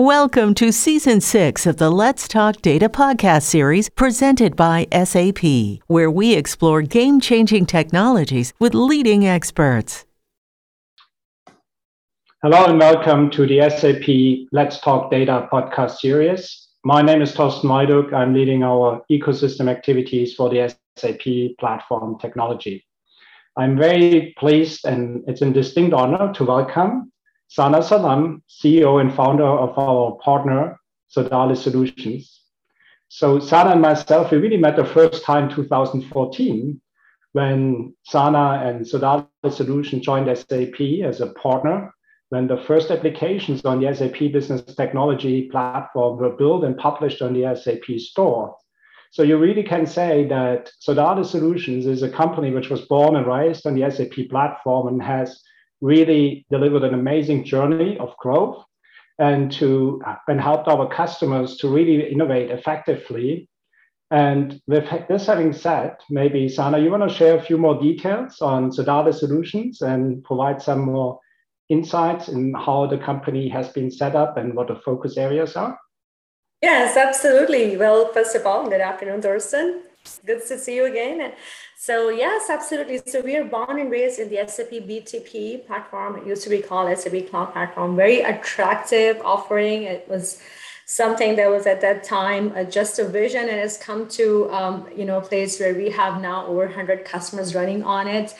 Welcome to Season 6 of the Let's Talk Data podcast series presented by SAP, where we explore game changing technologies with leading experts. Hello and welcome to the SAP Let's Talk Data podcast series. My name is Torsten Maiduk. I'm leading our ecosystem activities for the SAP platform technology. I'm very pleased and it's a distinct honor to welcome Sana Salam, CEO and founder of our partner, Sodales Solutions. So Sana and myself, we really met the first time 2014 when Sana and Sodales Solutions joined SAP as a partner when the first applications on the SAP Business Technology platform were built and published on the SAP store. So you really can say that Sodales Solutions is a company which was born and raised on the SAP platform and has really delivered an amazing journey of growth and to and helped our customers to really innovate effectively. And with this having said, maybe Sana, you want to share a few more details on Sodales Solutions and provide some more insights in how the company has been set up and what the focus areas are? Yes, absolutely. Well, first of all, good afternoon, Thorsten. Good to see you again. So yes, absolutely. So we are born and raised in the SAP BTP platform. It used to be called SAP Cloud Platform. Very attractive offering. It was something that was at that time uh, just a vision and has come to um, you know a place where we have now over 100 customers running on it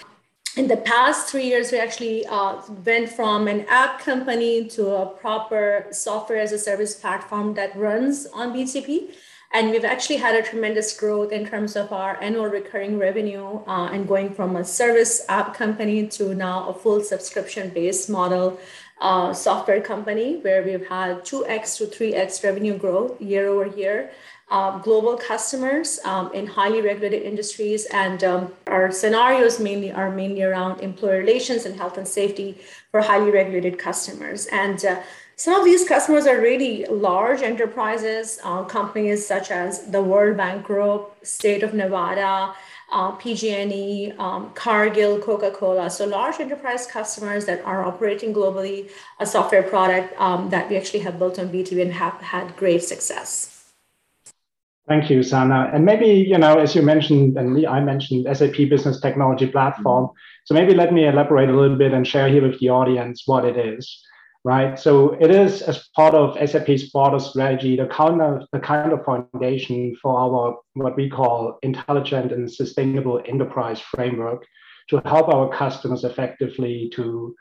in the past three years, we actually uh, went from an app company to a proper software as a service platform that runs on BTP. And we've actually had a tremendous growth in terms of our annual recurring revenue uh, and going from a service app company to now a full subscription based model uh, software company where we've had 2x to 3x revenue growth year over year. Uh, global customers um, in highly regulated industries and um, our scenarios mainly are mainly around employer relations and health and safety for highly regulated customers and uh, some of these customers are really large enterprises, uh, companies such as the World Bank Group, State of Nevada, uh, PG&E, um, Cargill, Coca-Cola. So large enterprise customers that are operating globally, a software product um, that we actually have built on BTP and have had great success. Thank you, Sana. And maybe, you know, as you mentioned, and I mentioned SAP Business Technology Platform. Mm-hmm. So maybe let me elaborate a little bit and share here with the audience what it is right? So it is as part of SAP's broader strategy, the kind of the kind of foundation for our what we call intelligent and sustainable enterprise framework to help our customers effectively to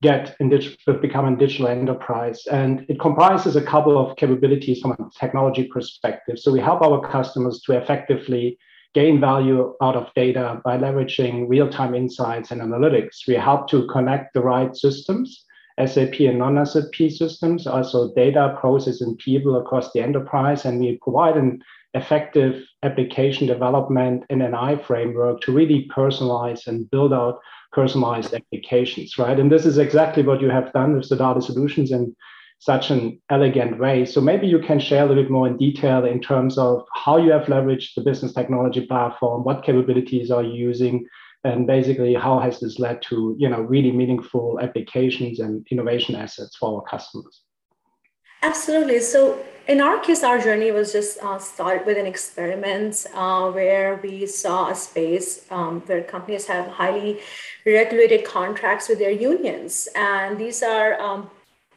get digital, become a digital enterprise. And it comprises a couple of capabilities from a technology perspective. So we help our customers to effectively gain value out of data by leveraging real-time insights and analytics. We help to connect the right systems SAP and non-SAP systems, also data, process, and people across the enterprise. And we provide an effective application development in an I framework to really personalize and build out personalized applications, right? And this is exactly what you have done with the data solutions in such an elegant way. So maybe you can share a little bit more in detail in terms of how you have leveraged the business technology platform, what capabilities are you using, and basically how has this led to you know really meaningful applications and innovation assets for our customers? Absolutely. So in our case our journey was just uh, started with an experiment uh, where we saw a space um, where companies have highly regulated contracts with their unions. And these are um,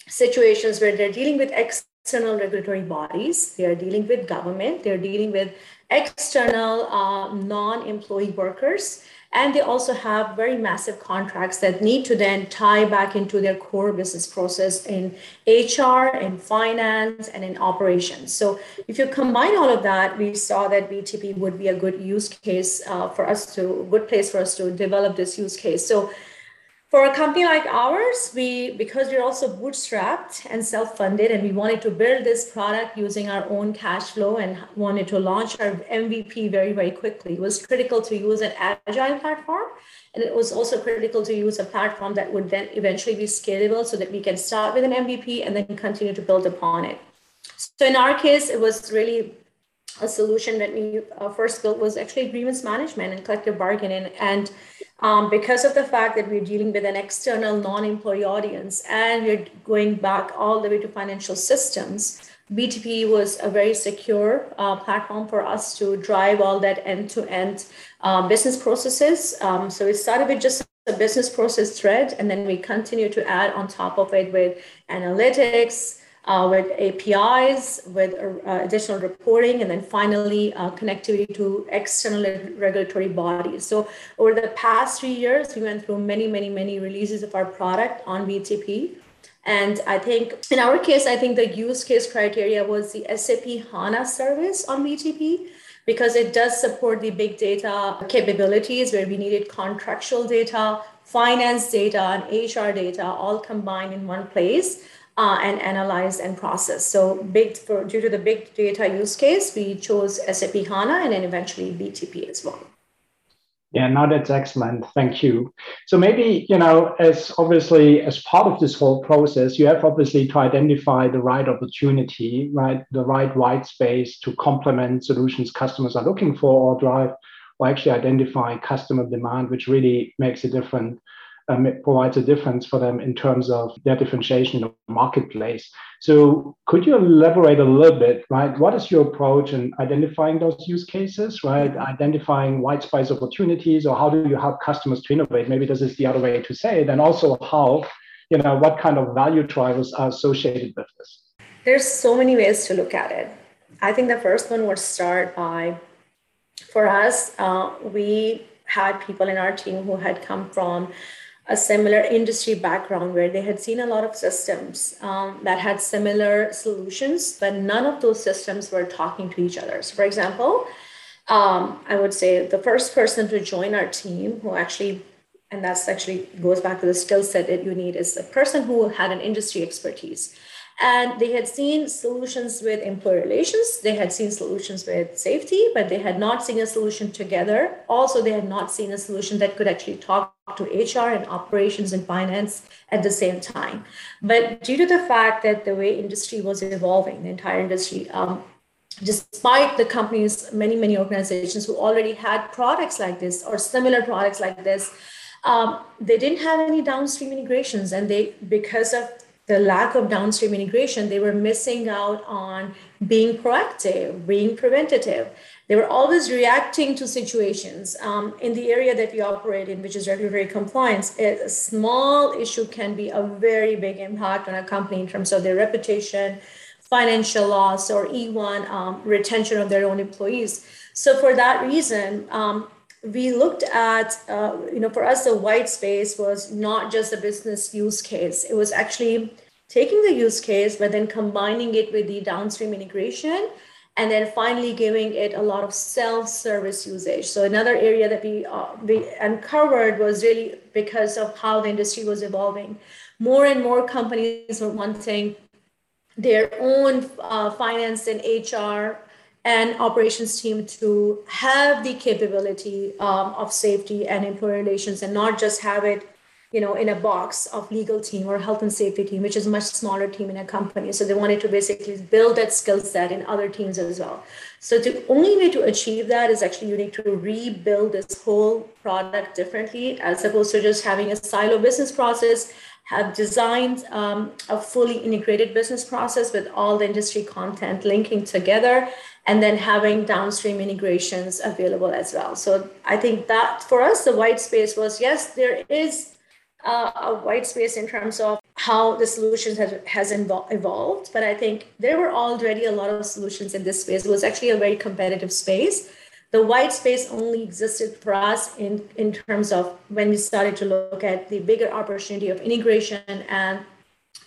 situations where they're dealing with external regulatory bodies. They are dealing with government. They're dealing with external uh, non-employee workers and they also have very massive contracts that need to then tie back into their core business process in HR, in finance, and in operations. So if you combine all of that, we saw that BTP would be a good use case uh, for us to, a good place for us to develop this use case. So for a company like ours, we because we're also bootstrapped and self-funded, and we wanted to build this product using our own cash flow and wanted to launch our MVP very, very quickly. It was critical to use an agile platform, and it was also critical to use a platform that would then eventually be scalable so that we can start with an MVP and then continue to build upon it. So in our case, it was really a solution that we uh, first built was actually grievance management and collective bargaining and um, because of the fact that we're dealing with an external non-employee audience and we're going back all the way to financial systems, BTP was a very secure uh, platform for us to drive all that end-to-end uh, business processes. Um, so it started with just a business process thread, and then we continue to add on top of it with analytics, uh, with APIs, with uh, additional reporting, and then finally uh, connectivity to external regulatory bodies. So over the past three years, we went through many, many, many releases of our product on BTP. And I think in our case, I think the use case criteria was the SAP HANA service on BTP because it does support the big data capabilities where we needed contractual data, finance data, and HR data all combined in one place uh, and analyze and process. So big for due to the big data use case, we chose SAP HANA and then eventually BTP as well. Yeah, no, that's excellent. Thank you. So maybe, you know, as obviously as part of this whole process, you have obviously to identify the right opportunity, right? The right white space to complement solutions customers are looking for or drive or actually identify customer demand, which really makes a difference um, it provides a difference for them in terms of their differentiation in the marketplace. So could you elaborate a little bit, right? What is your approach in identifying those use cases, right? Identifying white space opportunities, or how do you help customers to innovate? Maybe this is the other way to say it. And also how, you know, what kind of value drivers are associated with this? There's so many ways to look at it. I think the first one would start by, for us, uh, we had people in our team who had come from a similar industry background where they had seen a lot of systems um, that had similar solutions, but none of those systems were talking to each other. So, for example, um, I would say the first person to join our team who actually, and that's actually goes back to the skill set that you need, is a person who had an industry expertise. And they had seen solutions with employee relations, they had seen solutions with safety, but they had not seen a solution together. Also, they had not seen a solution that could actually talk to HR and operations and finance at the same time. But due to the fact that the way industry was evolving, the entire industry, um, despite the companies, many, many organizations who already had products like this or similar products like this, um, they didn't have any downstream integrations. And they, because of the lack of downstream integration, they were missing out on being proactive, being preventative. They were always reacting to situations. Um, in the area that we operate in, which is regulatory compliance, a small issue can be a very big impact on a company in terms of their reputation, financial loss, or E1 um, retention of their own employees. So, for that reason, um, we looked at, uh, you know, for us, the white space was not just a business use case. It was actually taking the use case, but then combining it with the downstream integration, and then finally giving it a lot of self-service usage. So another area that we uh, we uncovered was really because of how the industry was evolving. More and more companies were wanting their own uh, finance and HR and operations team to have the capability um, of safety and employee relations and not just have it you know in a box of legal team or health and safety team which is much smaller team in a company so they wanted to basically build that skill set in other teams as well so the only way to achieve that is actually you need to rebuild this whole product differently as opposed to just having a silo business process have designed um, a fully integrated business process with all the industry content linking together and then having downstream integrations available as well. So I think that for us, the white space was yes, there is uh, a white space in terms of how the solutions has, has evolved, but I think there were already a lot of solutions in this space. It was actually a very competitive space. The white space only existed for us in, in terms of when we started to look at the bigger opportunity of integration and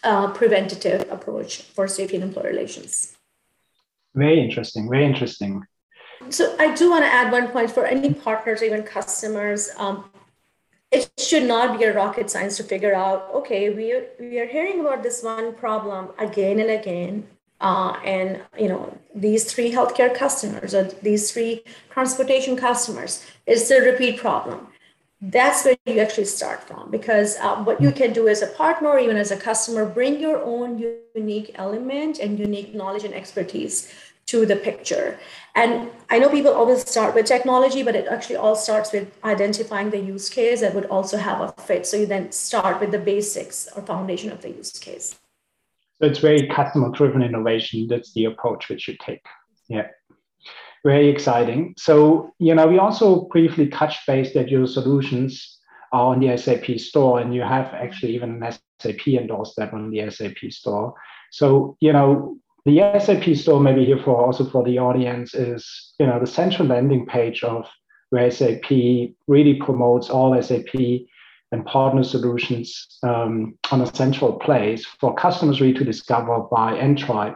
uh, preventative approach for safety and employee relations. Very interesting. Very interesting. So I do want to add one point for any partners, or even customers. Um, it should not be a rocket science to figure out. Okay, we are, we are hearing about this one problem again and again, uh, and you know these three healthcare customers or these three transportation customers. It's a repeat problem. That's where you actually start from because uh, what you can do as a partner or even as a customer, bring your own unique element and unique knowledge and expertise to the picture. And I know people always start with technology, but it actually all starts with identifying the use case that would also have a fit. So you then start with the basics or foundation of the use case. So it's very customer driven innovation. That's the approach which you take. Yeah. Very exciting. So, you know, we also briefly touched base that your solutions are on the SAP store, and you have actually even an SAP endorsed that on the SAP store. So, you know, the SAP store, maybe here for also for the audience, is you know the central landing page of where SAP really promotes all SAP and partner solutions um, on a central place for customers really to discover, and try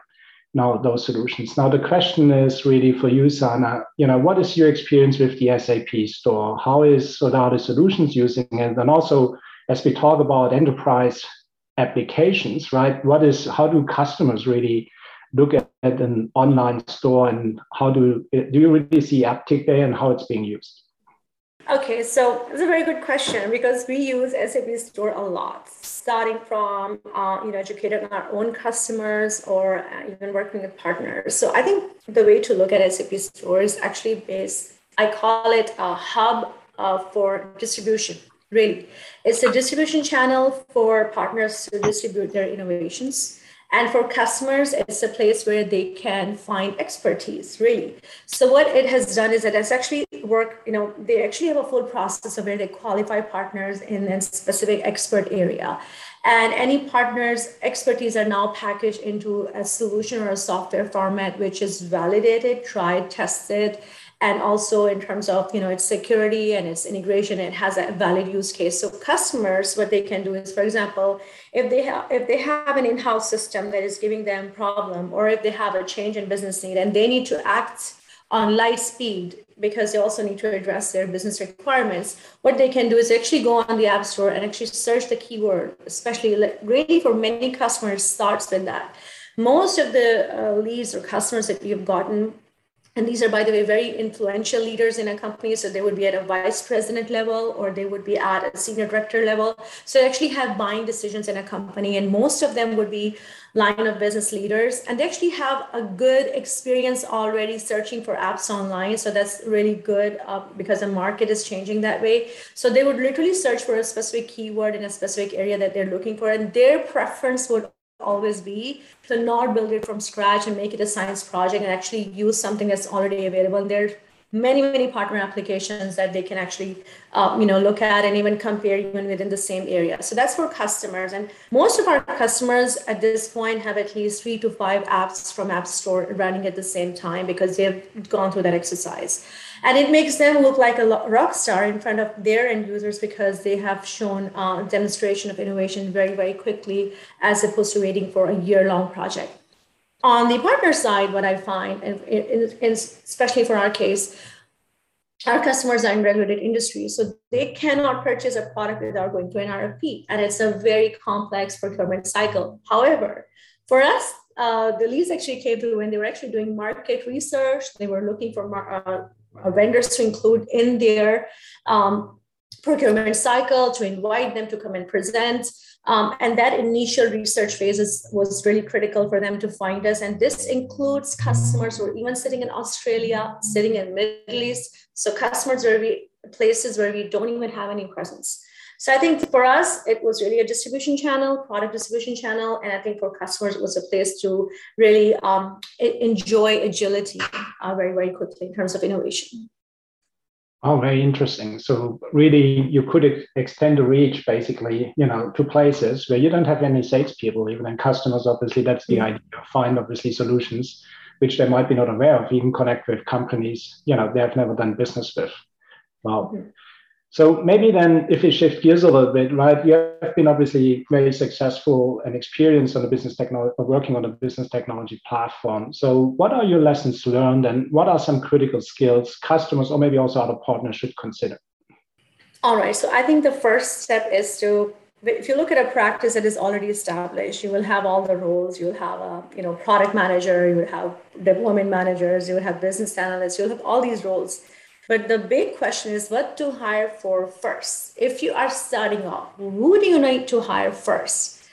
now those solutions. Now the question is really for you, Sana. You know, what is your experience with the SAP store? How is Sodales Solutions using it? And also, as we talk about enterprise applications, right? What is how do customers really look at an online store and how do do you really see uptick there and how it's being used? Okay, so it's a very good question because we use SAP Store a lot, starting from uh, you know educating our own customers or uh, even working with partners. So I think the way to look at SAP Store is actually based. I call it a hub uh, for distribution. Really, it's a distribution channel for partners to distribute their innovations and for customers, it's a place where they can find expertise, really. So what it has done is that it's actually work, you know, they actually have a full process of where they qualify partners in a specific expert area. And any partner's expertise are now packaged into a solution or a software format, which is validated, tried, tested, and also in terms of you know its security and its integration it has a valid use case. So customers what they can do is for example if they have if they have an in-house system that is giving them problem or if they have a change in business need and they need to act on light speed because they also need to address their business requirements what they can do is actually go on the app store and actually search the keyword especially really for many customers starts with that. Most of the uh, leads or customers that we have gotten and these are, by the way, very influential leaders in a company. So they would be at a vice president level or they would be at a senior director level. So they actually have buying decisions in a company. And most of them would be line of business leaders. And they actually have a good experience already searching for apps online. So that's really good uh, because the market is changing that way. So they would literally search for a specific keyword in a specific area that they're looking for. And their preference would always be to not build it from scratch and make it a science project and actually use something that's already available. And there's many, many partner applications that they can actually, um, you know, look at and even compare even within the same area. So that's for customers. And most of our customers at this point have at least three to five apps from App Store running at the same time because they've gone through that exercise and it makes them look like a rock star in front of their end users because they have shown uh, demonstration of innovation very very quickly as opposed to waiting for a year long project on the partner side what i find and, especially for our case our customers are in regulated industries, so they cannot purchase a product without going to an RFP, and it's a very complex procurement cycle. However, for us, uh, the leads actually came through when they were actually doing market research. They were looking for uh, uh, vendors to include in their um, procurement cycle, to invite them to come and present. Um, and that initial research phase is, was really critical for them to find us. And this includes customers who are even sitting in Australia, sitting in Middle East. So customers where we places where we don't even have any presence. So I think for us, it was really a distribution channel, product distribution channel. And I think for customers, it was a place to really um, enjoy agility uh, very, very quickly in terms of innovation. Oh, very interesting. So really, you could extend the reach basically, you know, to places where you don't have any salespeople, even and customers. Obviously, that's the mm-hmm. idea. Find obviously solutions which they might be not aware of. Even connect with companies, you know, they have never done business with. Wow. So maybe then, if we shift gears a little bit, right? You have been obviously very successful and experienced on the business technology, uh, working on a business technology platform. So, what are your lessons learned, and what are some critical skills customers or maybe also other partners should consider? All right. So, I think the first step is to if you look at a practice that is already established you will have all the roles you'll have a you know product manager you will have deployment managers you will have business analysts you'll have all these roles but the big question is what to hire for first. If you are starting off, who do you need to hire first?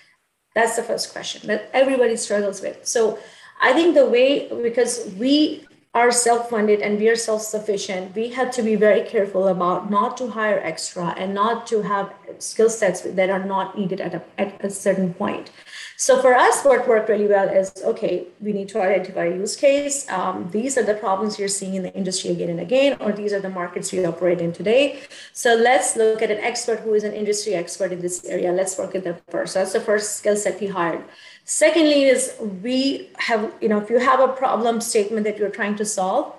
That's the first question that everybody struggles with. So I think the way, because we are self-funded and we are self-sufficient we have to be very careful about not to hire extra and not to have skill sets that are not needed at a, at a certain point. So for us what worked really well is okay we need to identify a use case. Um, these are the problems you're seeing in the industry again and again or these are the markets we operate in today. So let's look at an expert who is an industry expert in this area. Let's work with them first. So that's the first skill set we hired. Secondly, is we have, you know, if you have a problem statement that you're trying to solve,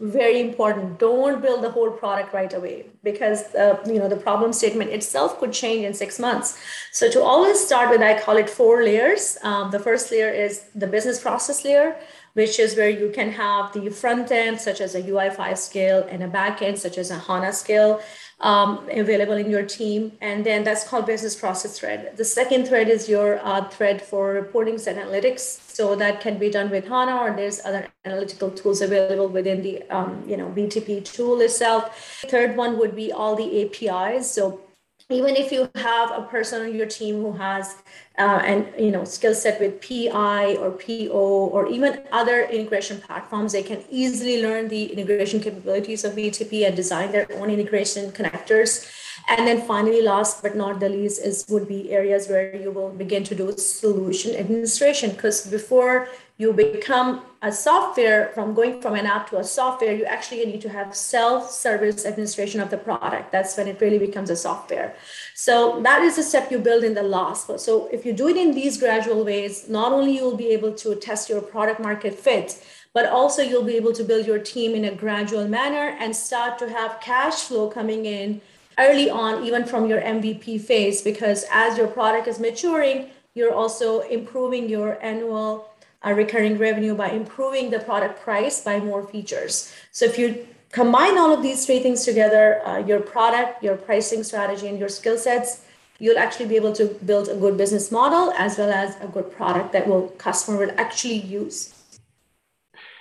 very important. Don't build the whole product right away because uh, you know the problem statement itself could change in six months. So to always start with, I call it four layers. Um, the first layer is the business process layer, which is where you can have the front end, such as a UI5 scale, and a back end, such as a HANA scale um, available in your team. And then that's called business process thread. The second thread is your uh, thread for reportings and analytics. So that can be done with HANA or there's other analytical tools available within the um, you know BTP tool itself. Third one would be all the APIs. So even if you have a person on your team who has uh, and you know skill set with pi or po or even other integration platforms they can easily learn the integration capabilities of btp and design their own integration connectors. And then finally last but not the least is would be areas where you will begin to do solution administration. Because before you become a software from going from an app to a software you actually need to have self-service administration of the product. That's when it really becomes a software. So that is the step you build in the last. So if you do it in these gradual ways not only you'll be able to test your product market fit but also you'll be able to build your team in a gradual manner and start to have cash flow coming in early on even from your mvp phase because as your product is maturing you're also improving your annual uh, recurring revenue by improving the product price by more features. So if you combine all of these three things together, uh, your product, your pricing strategy, and your skill sets, you'll actually be able to build a good business model as well as a good product that will customer will actually use.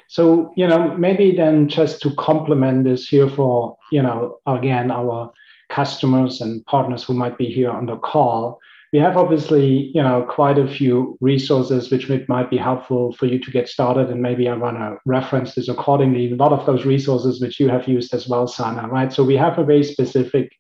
So, you know, maybe then just to complement this here for, you know, again, our customers and partners who might be here on the call, we have obviously you know quite a few resources which might be helpful for you to get started and maybe i want to reference this accordingly. A lot of those resources which you have used as well sana right? So we have a very specific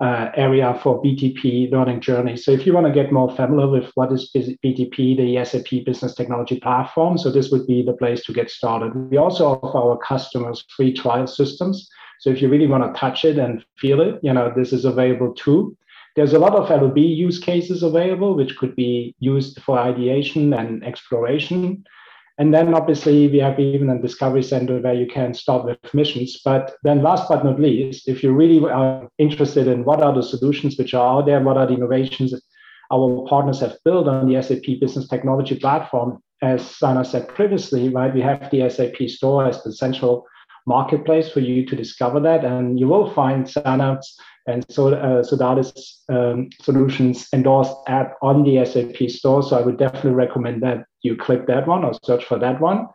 uh, area for btp learning journey. So if you want to get more familiar with what is btp the sap business technology platform so this would be the place to get started. We also offer our customers free trial systems. So if you really want to touch it and feel it you know this is available too there's a lot of LOB use cases available, which could be used for ideation and exploration. And then obviously we have even a discovery center where you can start with missions. But then last but not least, if you really are interested in what are the solutions which are out there, what are the innovations our partners have built on the SAP business technology platform, as Sana said previously, right, we have the SAP store as the central marketplace for you to discover that. And you will find Sana's and so uh, Sodales um, solutions endorsed app on the SAP store. So I would definitely recommend that you click that one or search for that one.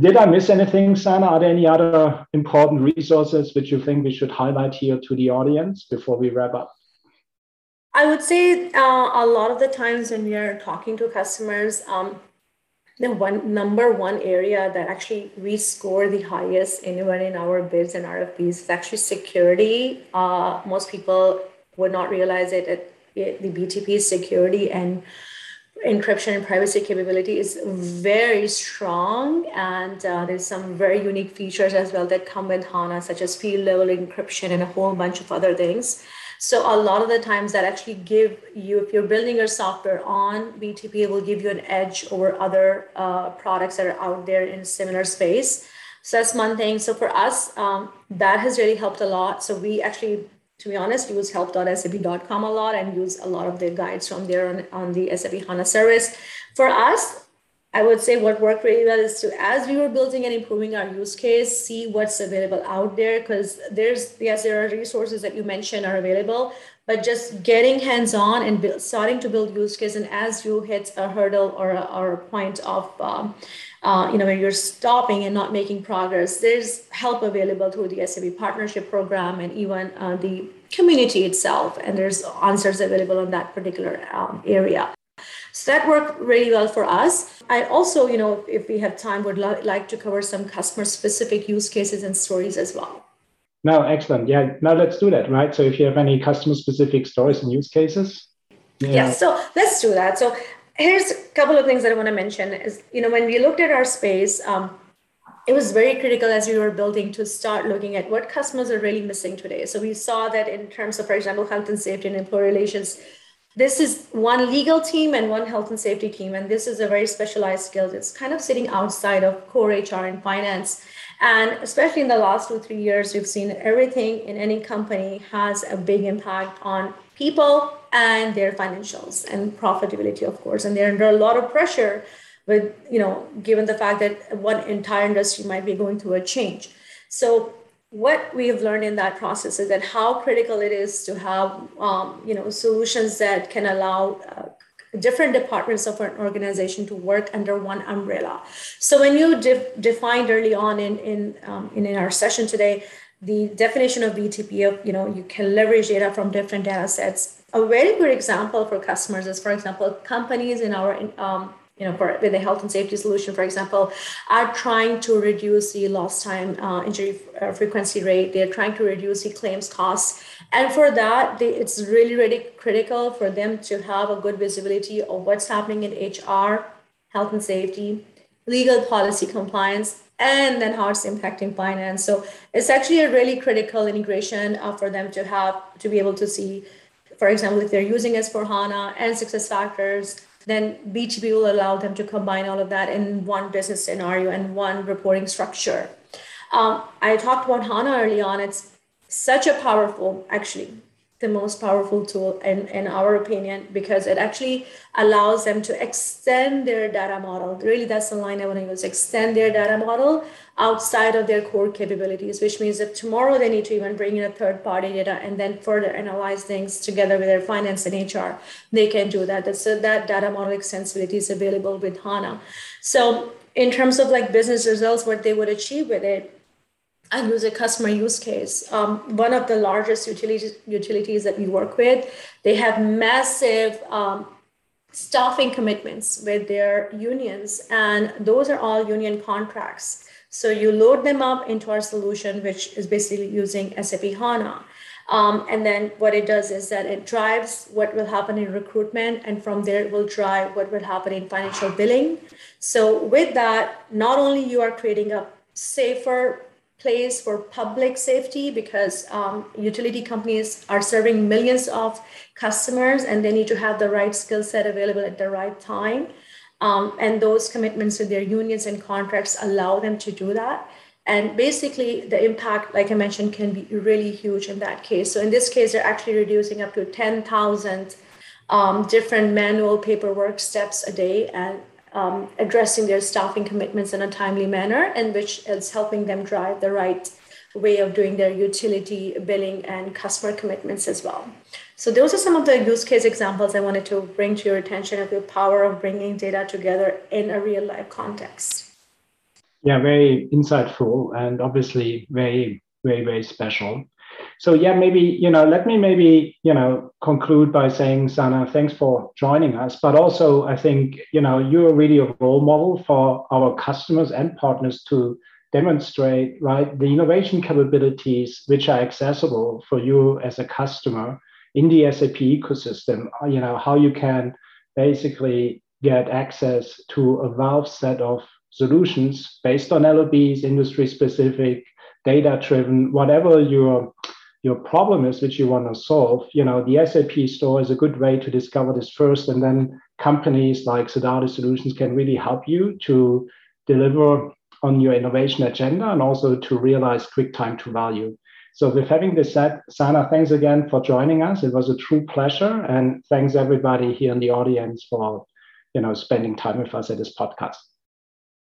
Did I miss anything, Sana? Are there any other important resources which you think we should highlight here to the audience before we wrap up? I would say uh, a lot of the times when we are talking to customers, um, the one number one area that actually we score the highest anywhere in our bids and RFPs is actually security. Uh, most people would not realize it. At, the BTP security and encryption and privacy capability is very strong and uh, there's some very unique features as well that come with hana such as field level encryption and a whole bunch of other things so a lot of the times that actually give you, if you're building your software on BTP, it will give you an edge over other uh, products that are out there in similar space. So that's one thing. So for us, um, that has really helped a lot. So we actually, to be honest, use help.sap.com a lot and use a lot of the guides from there on, on the SAP HANA service. For us, I would say what worked really well is to, as we were building and improving our use case, see what's available out there. Because there's, yes, there are resources that you mentioned are available, but just getting hands on and build, starting to build use case. And as you hit a hurdle or a, or a point of, um, uh, you know, where you're stopping and not making progress, there's help available through the SAP partnership program and even uh, the community itself. And there's answers available on that particular um, area. So that worked really well for us. I also, you know, if we have time, would like to cover some customer specific use cases and stories as well. No, excellent. Yeah, now let's do that, right? So if you have any customer specific stories and use cases. Yeah. yeah, so let's do that. So here's a couple of things that I want to mention is, you know, when we looked at our space, um, it was very critical as we were building to start looking at what customers are really missing today. So we saw that in terms of, for example, health and safety and employee relations, this is one legal team and one health and safety team. And this is a very specialized skill. It's kind of sitting outside of core HR and finance. And especially in the last two, three years, we've seen everything in any company has a big impact on people and their financials and profitability, of course. And they're under a lot of pressure with, you know, given the fact that one entire industry might be going through a change. So what we have learned in that process is that how critical it is to have um, you know solutions that can allow uh, different departments of an organization to work under one umbrella. So when you de- defined early on in in, um, in in our session today the definition of btp of you know you can leverage data from different data sets a very good example for customers is for example companies in our um, you know, for with a health and safety solution, for example, are trying to reduce the lost time uh, injury uh, frequency rate. They're trying to reduce the claims costs, and for that, they, it's really, really critical for them to have a good visibility of what's happening in HR, health and safety, legal policy compliance, and then how it's impacting finance. So it's actually a really critical integration uh, for them to have to be able to see, for example, if they're using S4 HANA and SuccessFactors then BTP will allow them to combine all of that in one business scenario and one reporting structure. Um, I talked about HANA early on. It's such a powerful, actually, the most powerful tool in, in our opinion because it actually allows them to extend their data model. Really that's the line i want to use extend their data model outside of their core capabilities which means that tomorrow they need to even bring in a third party data and then further analyze things together with their finance and hr they can do that. So uh, that data model extensibility is available with hana. So in terms of like business results what they would achieve with it and use a customer use case. Um, one of the largest utilities, utilities that we work with, they have massive um, staffing commitments with their unions, and those are all union contracts. So you load them up into our solution, which is basically using SAP HANA. Um, and then what it does is that it drives what will happen in recruitment, and from there it will drive what will happen in financial billing. So with that, not only you are creating a safer place for public safety because um, utility companies are serving millions of customers and they need to have the right skill set available at the right time. Um, and those commitments with their unions and contracts allow them to do that. And basically, the impact, like I mentioned, can be really huge in that case. So, in this case, they're actually reducing up to 10,000 um, different manual paperwork steps a day. And um, addressing their staffing commitments in a timely manner, and which is helping them drive the right way of doing their utility billing and customer commitments as well. So those are some of the use case examples I wanted to bring to your attention of the power of bringing data together in a real life context. Yeah, very insightful and obviously very, very, very special so yeah maybe you know let me maybe you know conclude by saying sana thanks for joining us. But also i think you know you're really a role model for our customers and partners to demonstrate right the innovation capabilities which are accessible for you as a customer in the sap ecosystem. You know how you can basically get access to a vast set of solutions based on lobs industry specific data driven, whatever your your problem is which you want to solve, you know, the SAP store is a good way to discover this first. And then companies like Sodales Solutions can really help you to deliver on your innovation agenda and also to realize quick time to value. So with having this said, Sana, thanks again for joining us. It was a true pleasure. And thanks everybody here in the audience for, you know, spending time with us at this podcast.